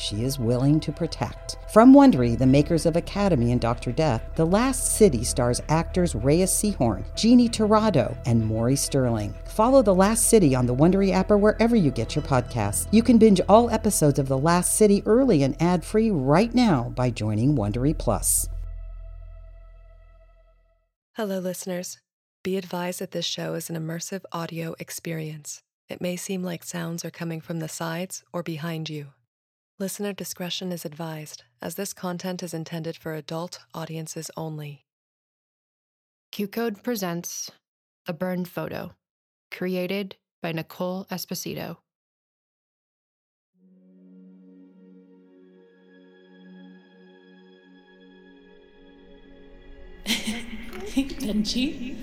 she is willing to protect. From Wondery, the makers of Academy and Dr. Death, The Last City stars actors Rhea Seehorn, Jeannie Torrado, and Maury Sterling. Follow The Last City on the Wondery app or wherever you get your podcasts. You can binge all episodes of The Last City early and ad-free right now by joining Wondery Plus. Hello, listeners. Be advised that this show is an immersive audio experience. It may seem like sounds are coming from the sides or behind you. Listener discretion is advised, as this content is intended for adult audiences only. QCODE presents A Burned Photo, created by Nicole Esposito. Benji?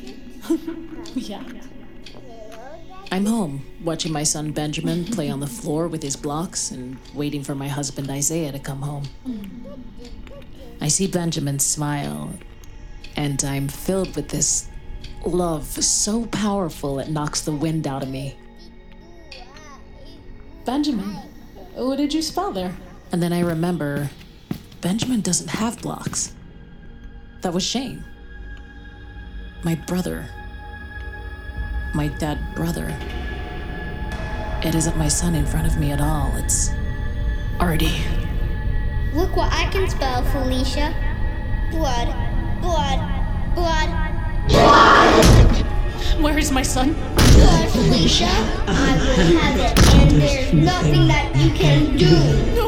yeah. I'm home, watching my son Benjamin play on the floor with his blocks and waiting for my husband Isaiah to come home. I see Benjamin smile, and I'm filled with this love so powerful it knocks the wind out of me. Benjamin, what did you spell there? And then I remember Benjamin doesn't have blocks. That was Shane. My brother my dead brother. It isn't my son in front of me at all. It's Artie. Look what I can spell, Felicia. Blood, blood, blood. Blood! Where is my son? Blood, Felicia. I will have it, and there's nothing that you can do. No,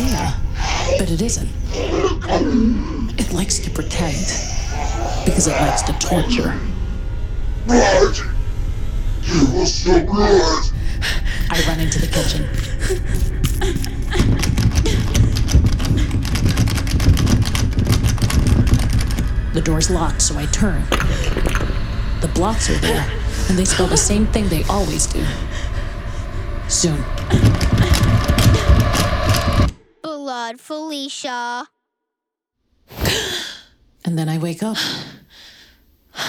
like but it isn't. It likes to pretend because it likes to torture. Blood! Give us the blood! I run into the kitchen. The door's locked, so I turn. The blocks are there, and they spell the same thing they always do. Soon. Blood, Felicia. And then I wake up. It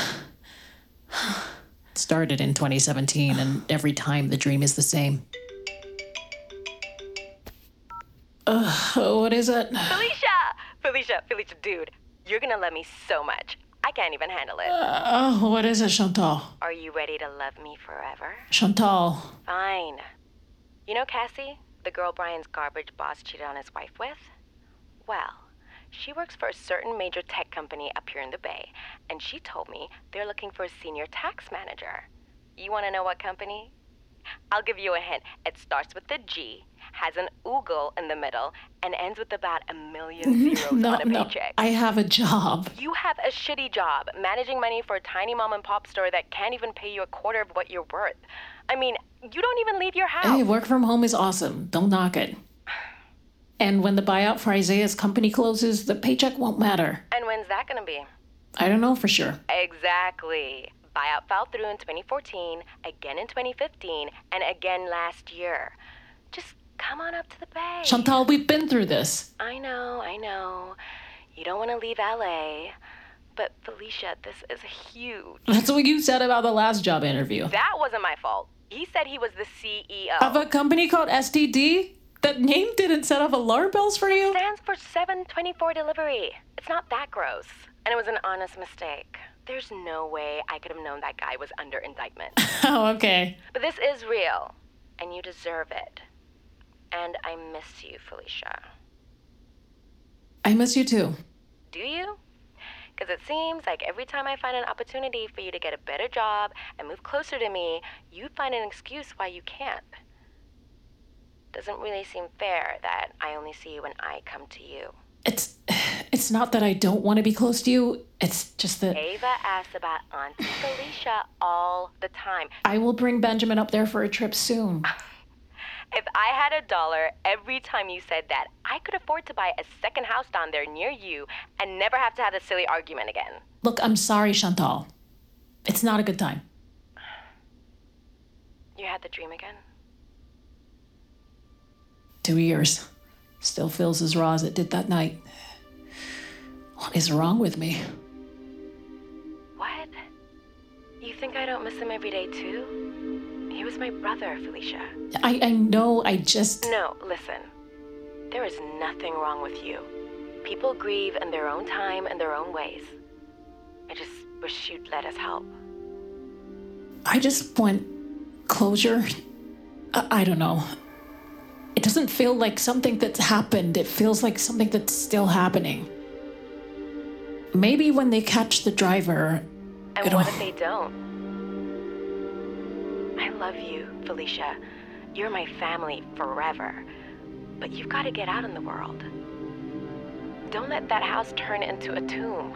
started in 2017, and every time the dream is the same. Uh, what is it? Felicia! Felicia, Felicia, dude, you're gonna love me so much. I can't even handle it. Uh, oh, what is it, Chantal? Are you ready to love me forever? Chantal. Fine. You know Cassie, the girl Brian's garbage boss cheated on his wife with? Well, she works for a certain major tech company up here in the Bay, and she told me they're looking for a senior tax manager. You want to know what company? I'll give you a hint. It starts with a G, has an oogle in the middle, and ends with about a million zeros no, on a no, paycheck. I have a job. You have a shitty job managing money for a tiny mom and pop store that can't even pay you a quarter of what you're worth. I mean, you don't even leave your house. Hey, work from home is awesome. Don't knock it. And when the buyout for Isaiah's company closes, the paycheck won't matter. And when's that gonna be? I don't know for sure. Exactly. Buyout fell through in 2014, again in 2015, and again last year. Just come on up to the bay. Chantal, we've been through this. I know, I know. You don't want to leave LA. But Felicia, this is huge. That's what you said about the last job interview. That wasn't my fault. He said he was the CEO. Of a company called STD? That name didn't set off alarm bells for you? It stands for 724 delivery. It's not that gross. And it was an honest mistake. There's no way I could have known that guy was under indictment. oh, okay. But this is real, and you deserve it. And I miss you, Felicia. I miss you too. Do you? Because it seems like every time I find an opportunity for you to get a better job and move closer to me, you find an excuse why you can't. Doesn't really seem fair that I only see you when I come to you. It's It's not that I don't want to be close to you. It's just that Ava asks about Auntie Felicia all the time. I will bring Benjamin up there for a trip soon. If I had a dollar every time you said that, I could afford to buy a second house down there near you and never have to have this silly argument again. Look, I'm sorry, Chantal. It's not a good time. You had the dream again? Two years. Still feels as raw as it did that night. What is wrong with me? What? You think I don't miss him every day too? He was my brother, Felicia. I, I know, I just. No, listen. There is nothing wrong with you. People grieve in their own time and their own ways. I just wish you'd let us help. I just want closure. I, I don't know. It doesn't feel like something that's happened, it feels like something that's still happening. Maybe when they catch the driver. And what if they don't? I love you, Felicia. You're my family forever. But you've got to get out in the world. Don't let that house turn into a tomb.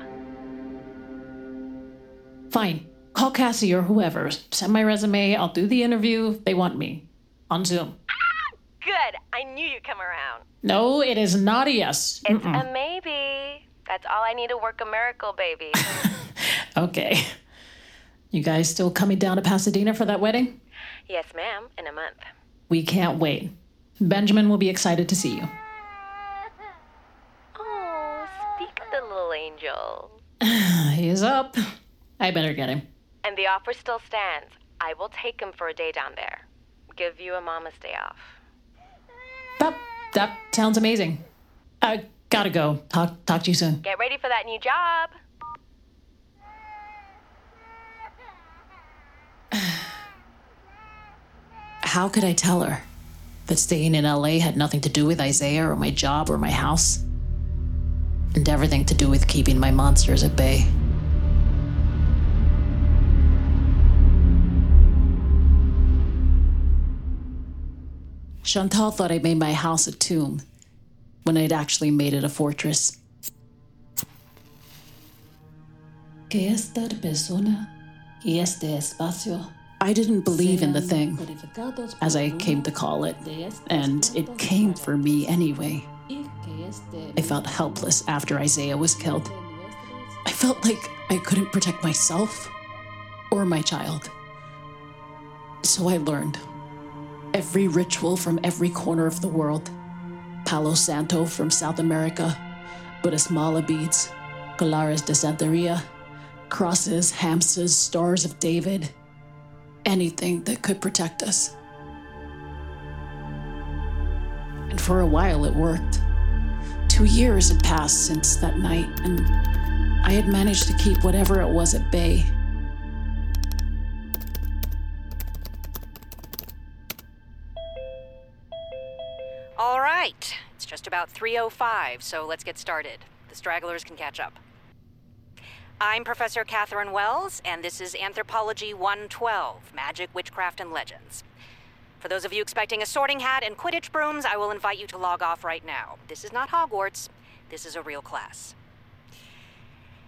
Fine. Call Cassie or whoever. Send my resume. I'll do the interview. They want me. On Zoom. Good. I knew you'd come around. No, it is not a yes. It's Mm-mm. a maybe. That's all I need to work a miracle, baby. Okay. You guys still coming down to Pasadena for that wedding? Yes, ma'am. In a month. We can't wait. Benjamin will be excited to see you. Oh, speak of the little angel. He is up. I better get him. And the offer still stands. I will take him for a day down there. Give you a mama's day off. That that sounds amazing. I gotta go. Talk talk to you soon. Get ready for that new job. How could I tell her that staying in LA had nothing to do with Isaiah or my job or my house? And everything to do with keeping my monsters at bay. Chantal thought I made my house a tomb when I'd actually made it a fortress. Que esta persona y este espacio I didn't believe in the thing, as I came to call it, and it came for me anyway. I felt helpless after Isaiah was killed. I felt like I couldn't protect myself or my child. So I learned every ritual from every corner of the world Palo Santo from South America, Buddhist mala beads, Collares de Santeria, crosses, hamsas, stars of David, anything that could protect us. And for a while it worked. Two years had passed since that night, and I had managed to keep whatever it was at bay. All right. It's just about 3:05, so let's get started. The stragglers can catch up. I'm Professor Catherine Wells, and this is Anthropology 112: Magic, Witchcraft, and Legends. For those of you expecting a sorting hat and Quidditch brooms, I will invite you to log off right now. This is not Hogwarts. This is a real class.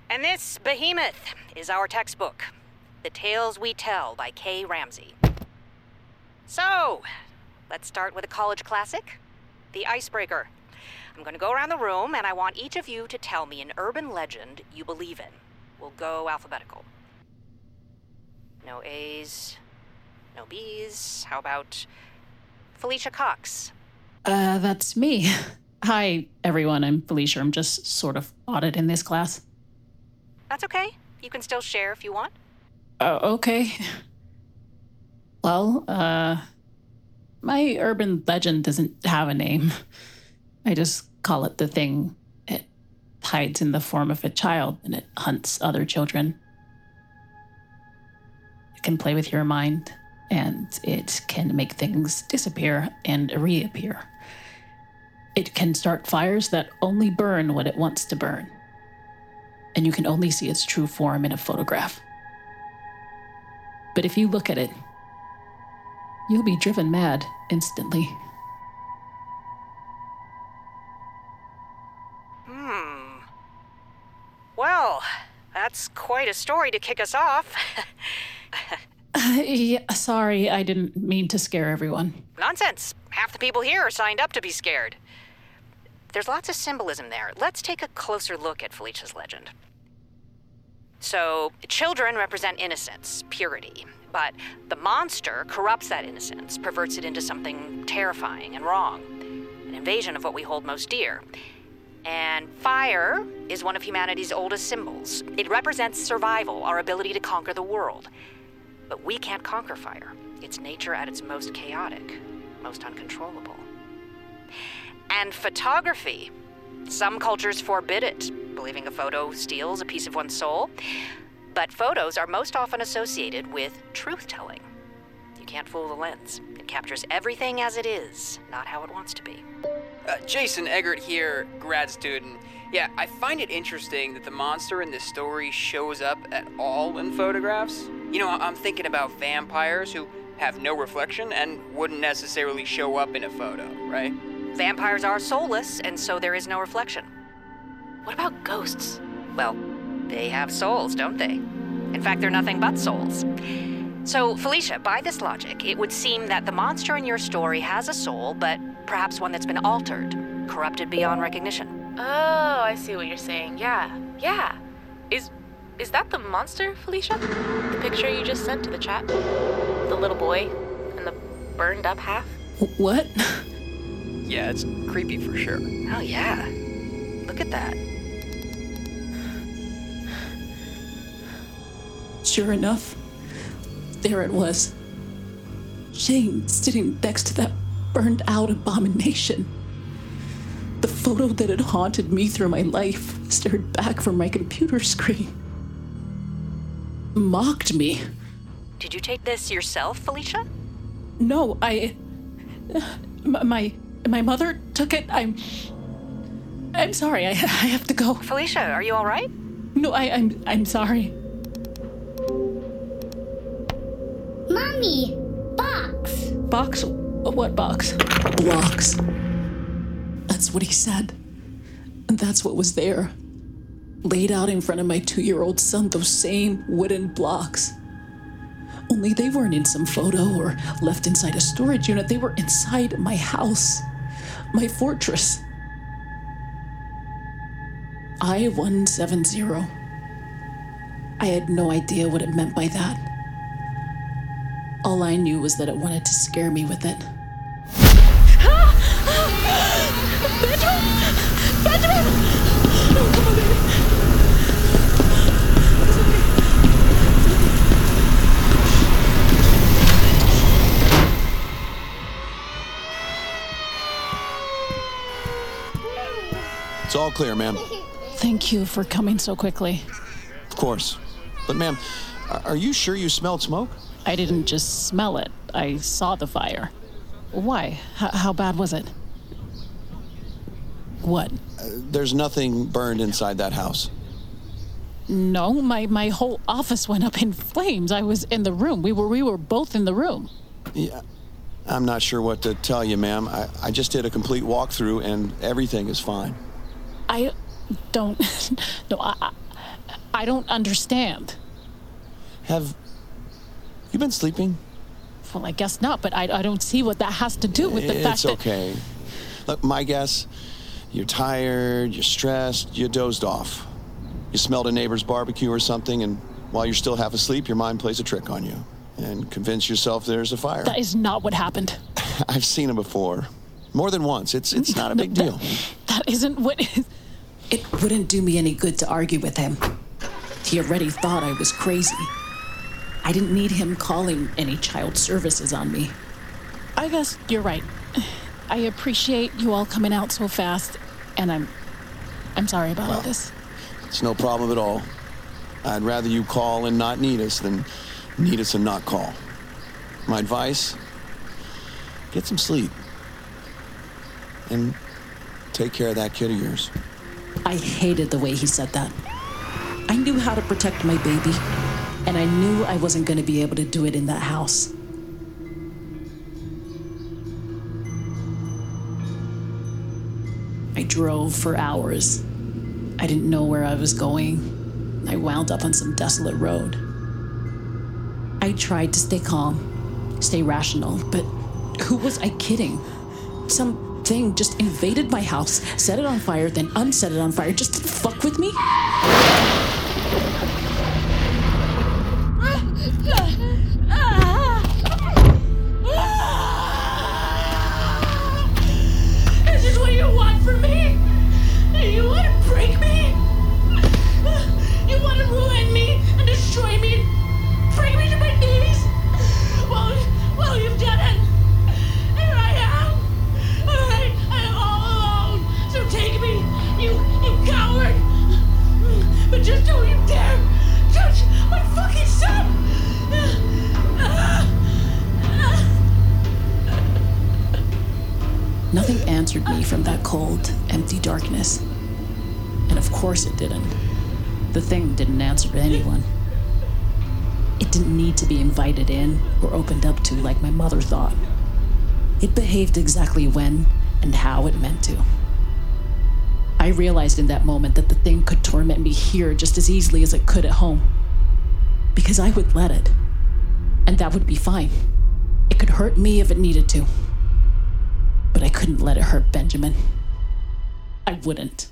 And this behemoth is our textbook, The Tales We Tell by Kay Ramsey. So, let's start with a college classic The Icebreaker. I'm going to go around the room, and I want each of you to tell me an urban legend you believe in. We'll go alphabetical. No A's, no B's. How about Felicia Cox? Uh, that's me. Hi, everyone. I'm Felicia. I'm just sort of audit in this class. That's okay. You can still share if you want. Oh, okay. Well, uh, my urban legend doesn't have a name. I just call it the thing. Hides in the form of a child and it hunts other children. It can play with your mind and it can make things disappear and reappear. It can start fires that only burn what it wants to burn. And you can only see its true form in a photograph. But if you look at it, you'll be driven mad instantly. That's quite a story to kick us off. Uh, yeah, sorry, I didn't mean to scare everyone. Nonsense. Half the people here are signed up to be scared. There's lots of symbolism there. Let's take a closer look at Felicia's legend. So, children represent innocence, purity, but the monster corrupts that innocence, perverts it into something terrifying and wrong, an invasion of what we hold most dear. And fire is one of humanity's oldest symbols. It represents survival, our ability to conquer the world. But we can't conquer fire. It's nature at its most chaotic, most uncontrollable. And photography. Some cultures forbid it, believing a photo steals a piece of one's soul. But photos are most often associated with truth telling. You can't fool the lens. It captures everything as it is, not how it wants to be. Uh, Jason Eggert here, grad student. Yeah, I find it interesting that the monster in this story shows up at all in photographs. You know, I'm thinking about vampires who have no reflection and wouldn't necessarily show up in a photo, right? Vampires are soulless, and so there is no reflection. What about ghosts? Well, they have souls, don't they? In fact, they're nothing but souls. So, Felicia, by this logic, it would seem that the monster in your story has a soul, but perhaps one that's been altered, corrupted beyond recognition. Oh, I see what you're saying. Yeah, yeah. Is is that the monster, Felicia? The picture you just sent to the chat? The little boy and the burned up half? What? Yeah, it's creepy for sure. Oh, yeah. Look at that. Sure enough, there it was. Shane sitting next to that burned out abomination. The photo that had haunted me through my life stared back from my computer screen. Mocked me. Did you take this yourself, Felicia? No, I. My, my my mother took it. I'm. I'm sorry. I, I have to go. Felicia, are you all right? No, I, I'm I'm sorry. Mommy! Box! Box? What box? Blocks. That's what he said. And that's what was there. Laid out in front of my two year old son, those same wooden blocks. Only they weren't in some photo or left inside a storage unit. They were inside my house, my fortress. I 170. I had no idea what it meant by that. All I knew was that it wanted to scare me with it. Benjamin! Benjamin! No, come on, baby. It's all clear, ma'am. Thank you for coming so quickly. Of course. But, ma'am, are you sure you smelled smoke? I didn't just smell it, I saw the fire. Why? H- how bad was it? What? Uh, there's nothing burned inside that house. No, my, my whole office went up in flames. I was in the room. We were we were both in the room. Yeah, I'm not sure what to tell you, ma'am. I, I just did a complete walkthrough and everything is fine. I don't no I I- I don't understand. Have you been sleeping? Well, I guess not, but I, I don't see what that has to do with the fact it's that okay. Look, my guess, you're tired, you're stressed, you dozed off. You smelled a neighbor's barbecue or something, and while you're still half asleep, your mind plays a trick on you and convince yourself there's a fire. that is not what happened. I've seen it before. More than once. It's it's not a big deal. That isn't what It wouldn't do me any good to argue with him. He already thought I was crazy. I didn't need him calling any child services on me. I guess you're right. I appreciate you all coming out so fast, and I'm I'm sorry about all this. It's no problem at all. I'd rather you call and not need us than need us and not call. My advice get some sleep. And take care of that kid of yours. I hated the way he said that. I knew how to protect my baby, and I knew I wasn't going to be able to do it in that house. I drove for hours. I didn't know where I was going. I wound up on some desolate road. I tried to stay calm, stay rational, but who was I kidding? Some thing just invaded my house, set it on fire, then unset it on fire just to fuck with me? The thing didn't answer to anyone. It didn't need to be invited in or opened up to like my mother thought. It behaved exactly when and how it meant to. I realized in that moment that the thing could torment me here just as easily as it could at home. Because I would let it. And that would be fine. It could hurt me if it needed to. But I couldn't let it hurt Benjamin. I wouldn't.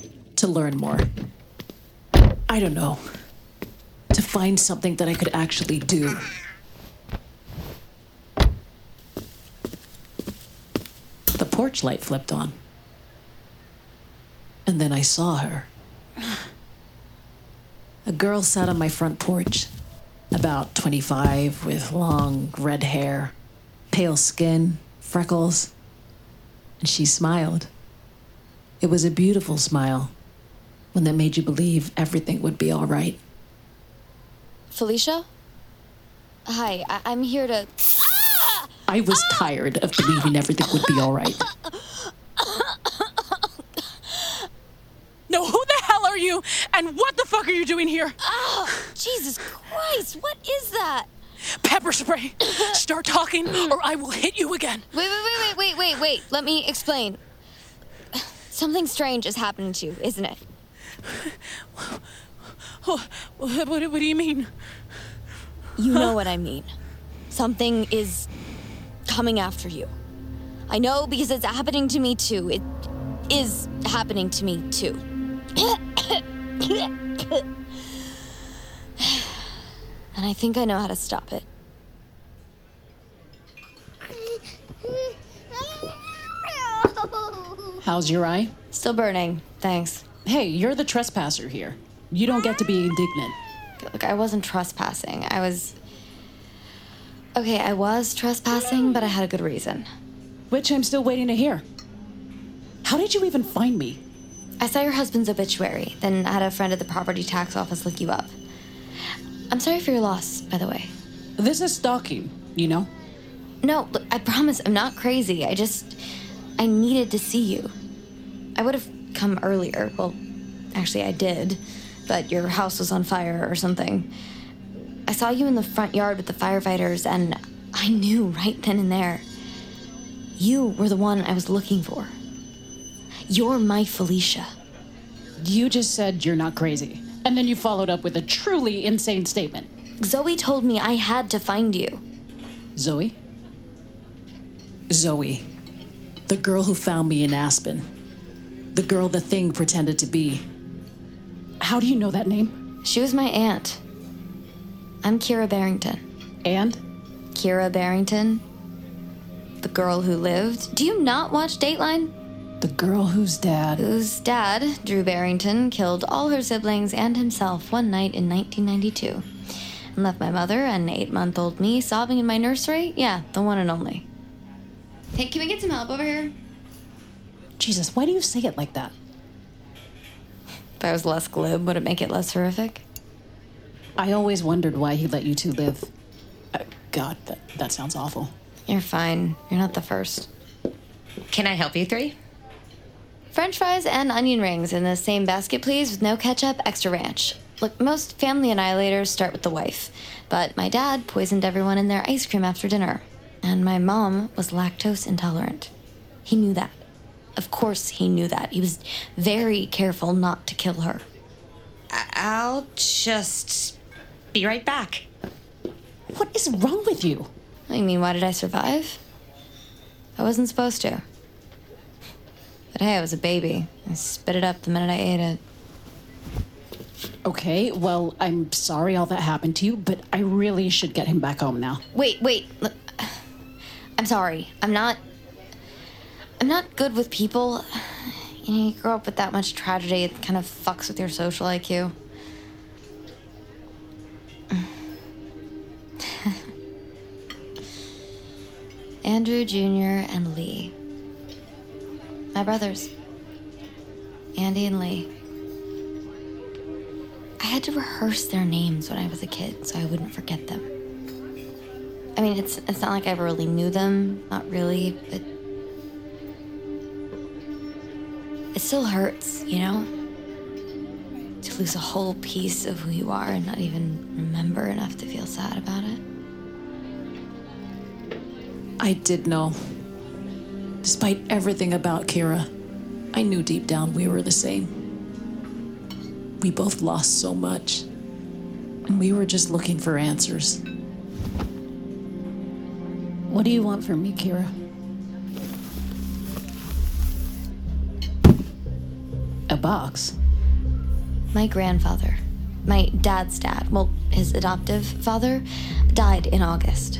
to learn more. I don't know, to find something that I could actually do. The porch light flipped on. And then I saw her. A girl sat on my front porch, about 25, with long red hair, pale skin, freckles and she smiled. It was a beautiful smile, one that made you believe everything would be all right. Felicia? Hi, I- I'm here to. I was tired of believing everything would be all right. No, who the hell are you? And what the fuck are you doing here? Oh, Jesus Christ, what is that? Pepper spray. Start talking or I will hit you again. Wait, wait, wait, wait, wait, wait, wait. Let me explain. Something strange is happening to you, isn't it? Oh, what, what, what do you mean? You know what I mean. Something is coming after you. I know because it's happening to me too. It is happening to me too. and I think I know how to stop it. How's your eye? Still burning. Thanks. Hey, you're the trespasser here. You don't get to be indignant. Look, I wasn't trespassing. I was. Okay, I was trespassing, but I had a good reason. Which I'm still waiting to hear. How did you even find me? I saw your husband's obituary, then had a friend at the property tax office look you up. I'm sorry for your loss, by the way. This is stalking, you know? No, look, I promise I'm not crazy. I just. I needed to see you. I would have come earlier. Well, actually, I did, but your house was on fire or something. I saw you in the front yard with the firefighters, and I knew right then and there. You were the one I was looking for. You're my Felicia. You just said you're not crazy. And then you followed up with a truly insane statement. Zoe told me I had to find you. Zoe? Zoe. The girl who found me in Aspen. The girl the thing pretended to be. How do you know that name? She was my aunt. I'm Kira Barrington. And? Kira Barrington. The girl who lived. Do you not watch Dateline? The girl whose dad. Whose dad, Drew Barrington, killed all her siblings and himself one night in 1992. And left my mother and eight month old me sobbing in my nursery? Yeah, the one and only. Hey, can we get some help over here? Jesus, why do you say it like that? If I was less glib, would it make it less horrific? I always wondered why he let you two live. Uh, God, that, that sounds awful. You're fine. You're not the first. Can I help you three? French fries and onion rings in the same basket, please, with no ketchup, extra ranch. Look, most family annihilators start with the wife, but my dad poisoned everyone in their ice cream after dinner. And my mom was lactose intolerant. He knew that. Of course, he knew that. He was very careful not to kill her. I'll just be right back. What is wrong with you? I mean, why did I survive? I wasn't supposed to. But hey, I was a baby. I spit it up the minute I ate it. Okay, well, I'm sorry all that happened to you, but I really should get him back home now. Wait, wait. Look, I'm sorry. I'm not. I'm not good with people. You know, you grow up with that much tragedy, it kind of fucks with your social IQ. Andrew Jr. and Lee. My brothers. Andy and Lee. I had to rehearse their names when I was a kid so I wouldn't forget them. I mean, it's it's not like I ever really knew them, not really, but it still hurts, you know? To lose a whole piece of who you are and not even remember enough to feel sad about it. I did know. Despite everything about Kira, I knew deep down we were the same. We both lost so much, and we were just looking for answers. What do you want from me, Kira? Box? My grandfather, my dad's dad, well, his adoptive father, died in August.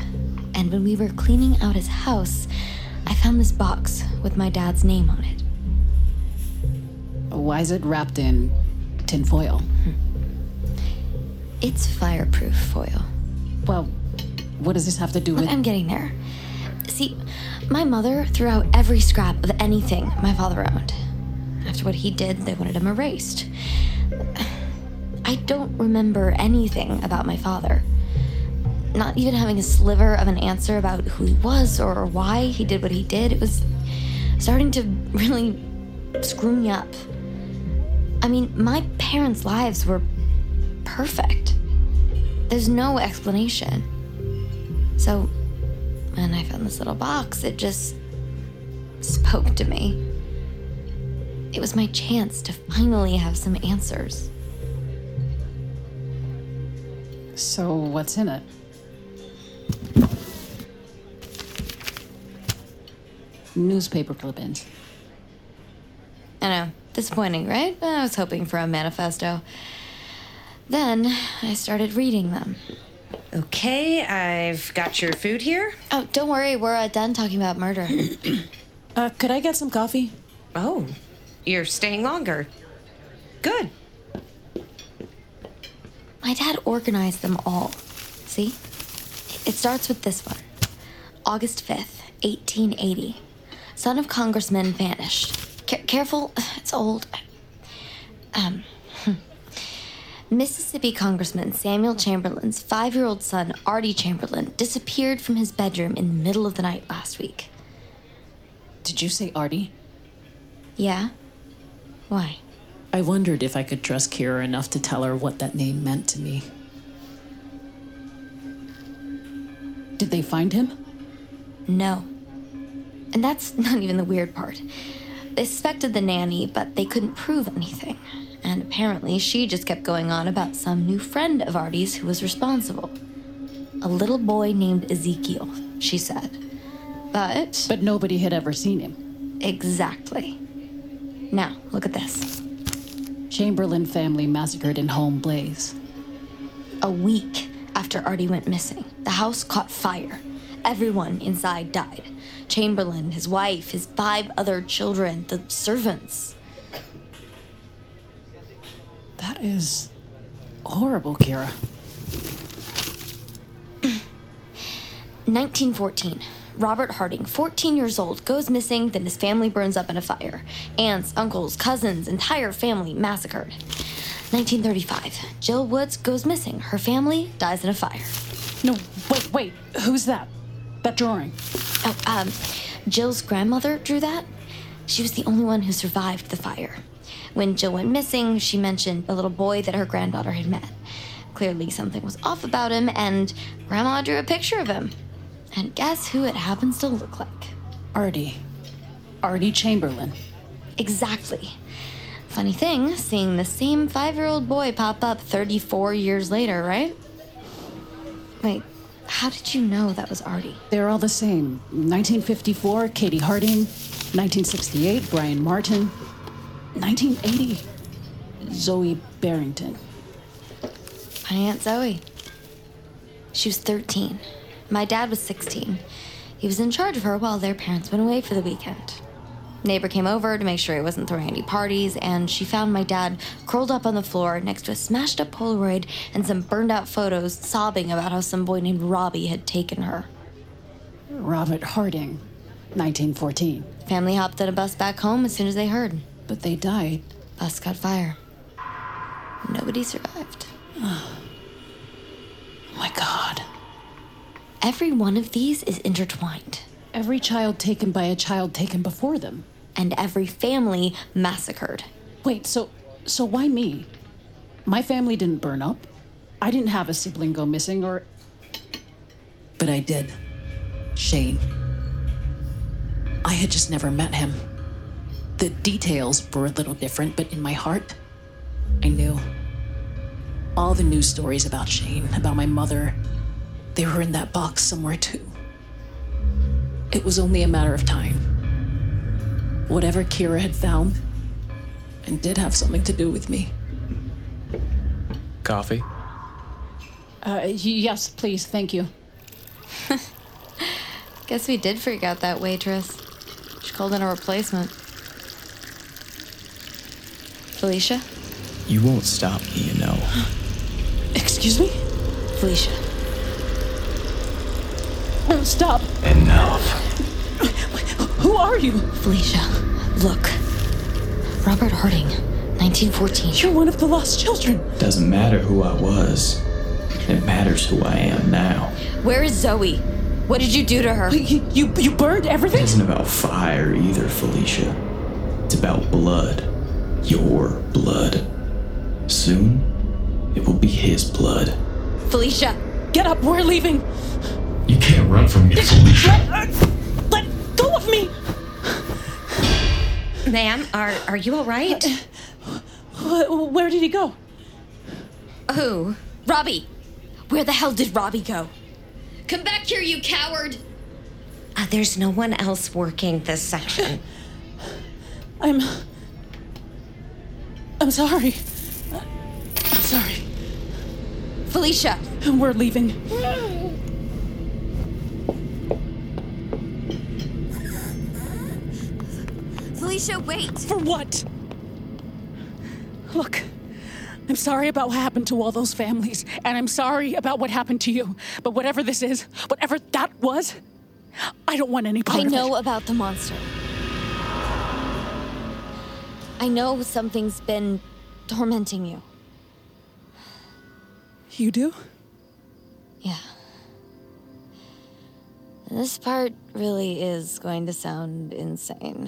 And when we were cleaning out his house, I found this box with my dad's name on it. Why is it wrapped in tinfoil? Hmm. It's fireproof foil. Well, what does this have to do with. I'm getting there. See, my mother threw out every scrap of anything my father owned. After what he did, they wanted him erased. I don't remember anything about my father. Not even having a sliver of an answer about who he was or why he did what he did. It was starting to really screw me up. I mean, my parents' lives were perfect. There's no explanation. So, when I found this little box, it just spoke to me. It was my chance to finally have some answers. So, what's in it? Newspaper clippings. I know, disappointing, right? I was hoping for a manifesto. Then I started reading them. Okay, I've got your food here. Oh, don't worry, we're uh, done talking about murder. Uh, could I get some coffee? Oh, you're staying longer. Good. My dad organized them all. See? It starts with this one August 5th, 1880. Son of Congressman vanished. Ca- careful, it's old. Um. Mississippi Congressman Samuel Chamberlain's five year old son, Artie Chamberlain, disappeared from his bedroom in the middle of the night last week. Did you say Artie? Yeah? Why? I wondered if I could trust Kira enough to tell her what that name meant to me. Did they find him? No. And that's not even the weird part. They suspected the nanny, but they couldn't prove anything. And apparently, she just kept going on about some new friend of Artie's who was responsible. A little boy named Ezekiel, she said. But. But nobody had ever seen him. Exactly. Now, look at this. Chamberlain family massacred in home blaze. A week after Artie went missing, the house caught fire. Everyone inside died Chamberlain, his wife, his five other children, the servants. That is horrible, Kira. 1914. Robert Harding, 14 years old, goes missing, then his family burns up in a fire. Aunts, uncles, cousins, entire family massacred. 1935. Jill Woods goes missing. Her family dies in a fire. No, wait, wait. Who's that? That drawing. Oh, um, Jill's grandmother drew that. She was the only one who survived the fire. When Jill went missing, she mentioned a little boy that her granddaughter had met. Clearly, something was off about him, and Grandma drew a picture of him. And guess who it happens to look like? Artie. Artie Chamberlain. Exactly. Funny thing, seeing the same five year old boy pop up 34 years later, right? Wait, how did you know that was Artie? They're all the same. 1954, Katie Harding. 1968, Brian Martin. 1980, Zoe Barrington. My Aunt Zoe. She was 13. My dad was 16. He was in charge of her while their parents went away for the weekend. Neighbor came over to make sure he wasn't throwing any parties, and she found my dad curled up on the floor next to a smashed up Polaroid and some burned out photos, sobbing about how some boy named Robbie had taken her. Robert Harding, 1914. Family hopped on a bus back home as soon as they heard. But they died. Bus caught fire. Nobody survived. Oh my god. Every one of these is intertwined. Every child taken by a child taken before them. And every family massacred. Wait, so so why me? My family didn't burn up. I didn't have a sibling go missing or But I did. Shane. I had just never met him. The details were a little different, but in my heart, I knew. All the news stories about Shane, about my mother, they were in that box somewhere too. It was only a matter of time. Whatever Kira had found, and did have something to do with me. Coffee? Uh, yes, please, thank you. Guess we did freak out that waitress. She called in a replacement. Felicia? You won't stop me, you know. Excuse me? Felicia. Stop. Enough. Who are you? Felicia, look. Robert Harding, 1914. You're one of the lost children. Doesn't matter who I was. It matters who I am now. Where is Zoe? What did you do to her? You, you, you burned everything? It isn't about fire either, Felicia. It's about blood. Your blood. Soon, it will be his blood. Felicia! Get up, we're leaving! You can't run from me, Felicia. Let, let go of me! Ma'am, are, are you all right? Wh- Where did he go? Who? Robbie! Where the hell did Robbie go? Come back here, you coward! Uh, there's no one else working this section. I'm. I'm sorry. I'm sorry. Felicia! We're leaving. Felicia, wait! For what? Look, I'm sorry about what happened to all those families, and I'm sorry about what happened to you. But whatever this is, whatever that was, I don't want any part I of know about the monster. I know something's been tormenting you. You do? Yeah. This part really is going to sound insane.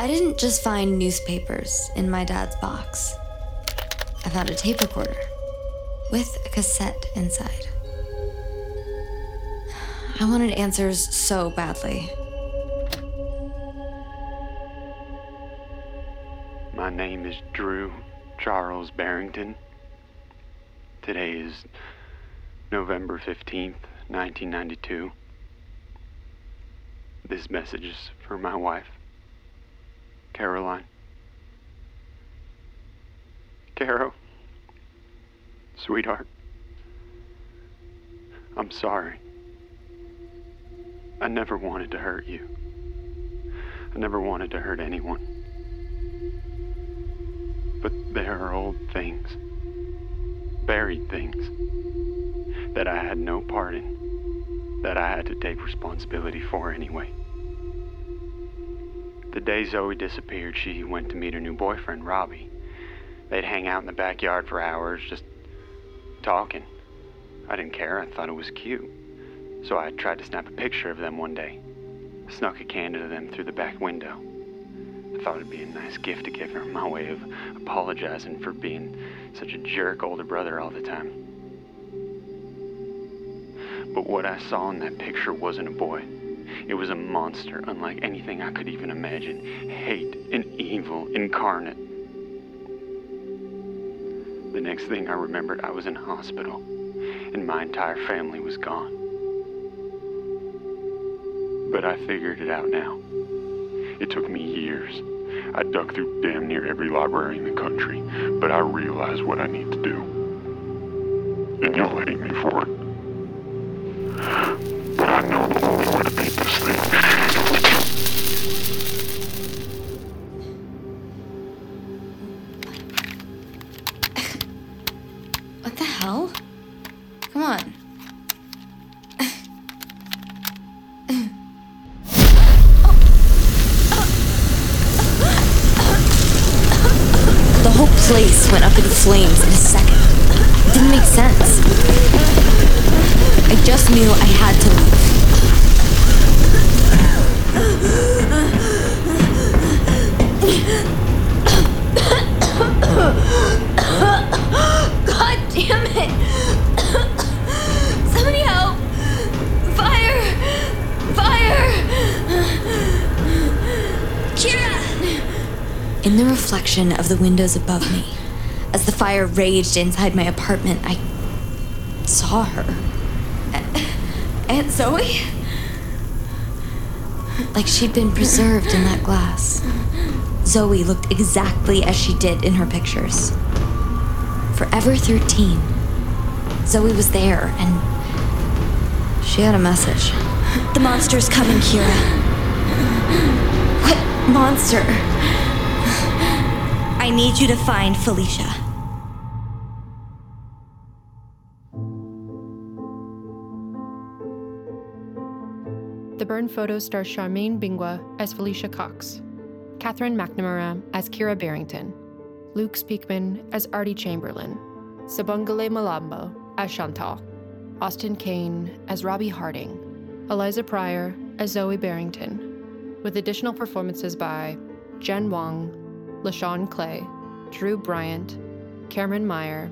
I didn't just find newspapers in my dad's box. I found a tape recorder with a cassette inside. I wanted answers so badly. My name is Drew Charles Barrington. Today is November 15th, 1992. This message is for my wife, Caroline. Caro, sweetheart, I'm sorry. I never wanted to hurt you. I never wanted to hurt anyone. But there are old things, buried things, that I had no part in, that I had to take responsibility for anyway. The day Zoe disappeared, she went to meet her new boyfriend, Robbie. They'd hang out in the backyard for hours, just talking. I didn't care, I thought it was cute. So I tried to snap a picture of them one day. I snuck a candle to them through the back window. I thought it'd be a nice gift to give her, my way of apologizing for being such a jerk older brother all the time. But what I saw in that picture wasn't a boy. It was a monster unlike anything I could even imagine. Hate and evil incarnate. The next thing I remembered, I was in hospital, and my entire family was gone. But I figured it out now. It took me years. I dug through damn near every library in the country, but I realized what I need to do. And y'all hate me for it. The whole place went up in flames in a second. It didn't make sense. I just knew I had to leave. God damn it! In the reflection of the windows above me, as the fire raged inside my apartment, I saw her. Aunt Zoe? Like she'd been preserved in that glass. Zoe looked exactly as she did in her pictures. Forever 13. Zoe was there, and she had a message. The monster's coming, Kira. What monster? Need you to find Felicia. The Burned Photo stars Charmaine Bingwa as Felicia Cox, Catherine McNamara as Kira Barrington, Luke Speakman as Artie Chamberlain, Sibongile Mlambo as Chantal, Austin Kane as Robbie Harding, Eliza Pryor as Zoe Barrington, with additional performances by Jen Wong, LaShawn Clay, Drew Bryant, Cameron Meyer,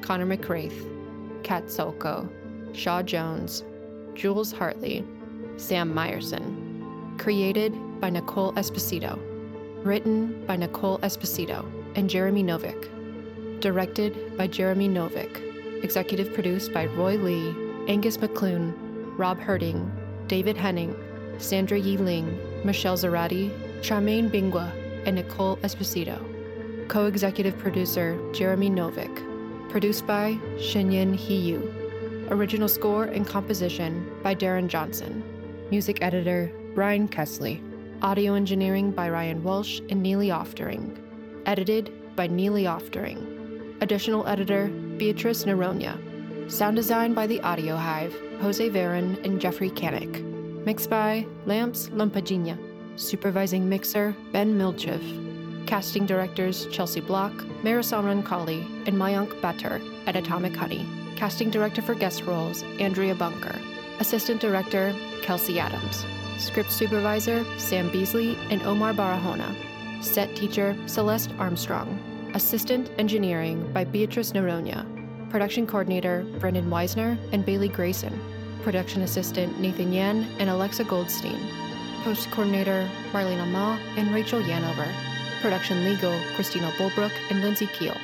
Connor McCraith, Kat Solko, Shaw Jones, Jules Hartley, Sam Meyerson. Created by Nicole Esposito. Written by Nicole Esposito and Jeremy Novick. Directed by Jeremy Novick. Executive produced by Roy Lee, Angus McClune, Rob Herding, David Henning, Sandra Yi Ling, Michelle Zarati, Charmaine Bingwa, and Nicole Esposito. Co executive producer Jeremy Novick. Produced by Shinyin Hiyu. Original score and composition by Darren Johnson. Music editor Brian Kesley. Audio engineering by Ryan Walsh and Neely Oftering. Edited by Neely Oftering. Additional editor Beatrice Noronha. Sound design by The Audio Hive, Jose Varon and Jeffrey Kanik. Mixed by Lamps Lampagina. Supervising mixer Ben Milchev. Casting directors Chelsea Block, Marisol Rankali, and Mayank Batter at Atomic Honey. Casting director for guest roles Andrea Bunker. Assistant director Kelsey Adams. Script supervisor Sam Beasley and Omar Barahona. Set teacher Celeste Armstrong. Assistant engineering by Beatrice Noronha. Production coordinator Brendan Weisner and Bailey Grayson. Production assistant Nathan Yan and Alexa Goldstein. Post coordinator Marlena Ma and Rachel Yanover. Production legal Christina Bulbrook and Lindsay Keel.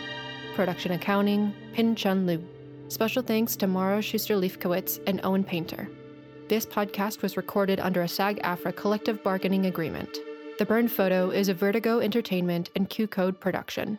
Production accounting Pin Chun Liu. Special thanks to Mara Schuster Leifkowitz and Owen Painter. This podcast was recorded under a SAG AFTRA collective bargaining agreement. The Burned Photo is a Vertigo Entertainment and QCODE production.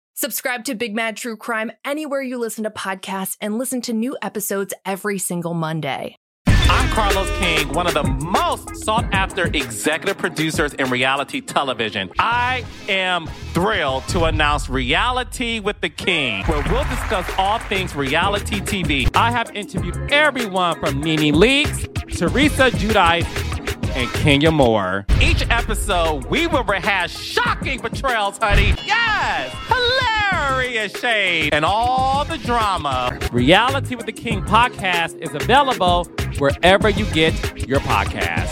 Subscribe to Big Mad True Crime anywhere you listen to podcasts and listen to new episodes every single Monday. I'm Carlos King, one of the most sought after executive producers in reality television. I am thrilled to announce Reality with the King, where we'll discuss all things reality TV. I have interviewed everyone from Nene Leakes, Teresa Giudice, and Kenya Moore. Each episode, we will rehash shocking betrayals, honey. Yes! Hilarious shade and all the drama. Reality with the King podcast is available wherever you get your podcast.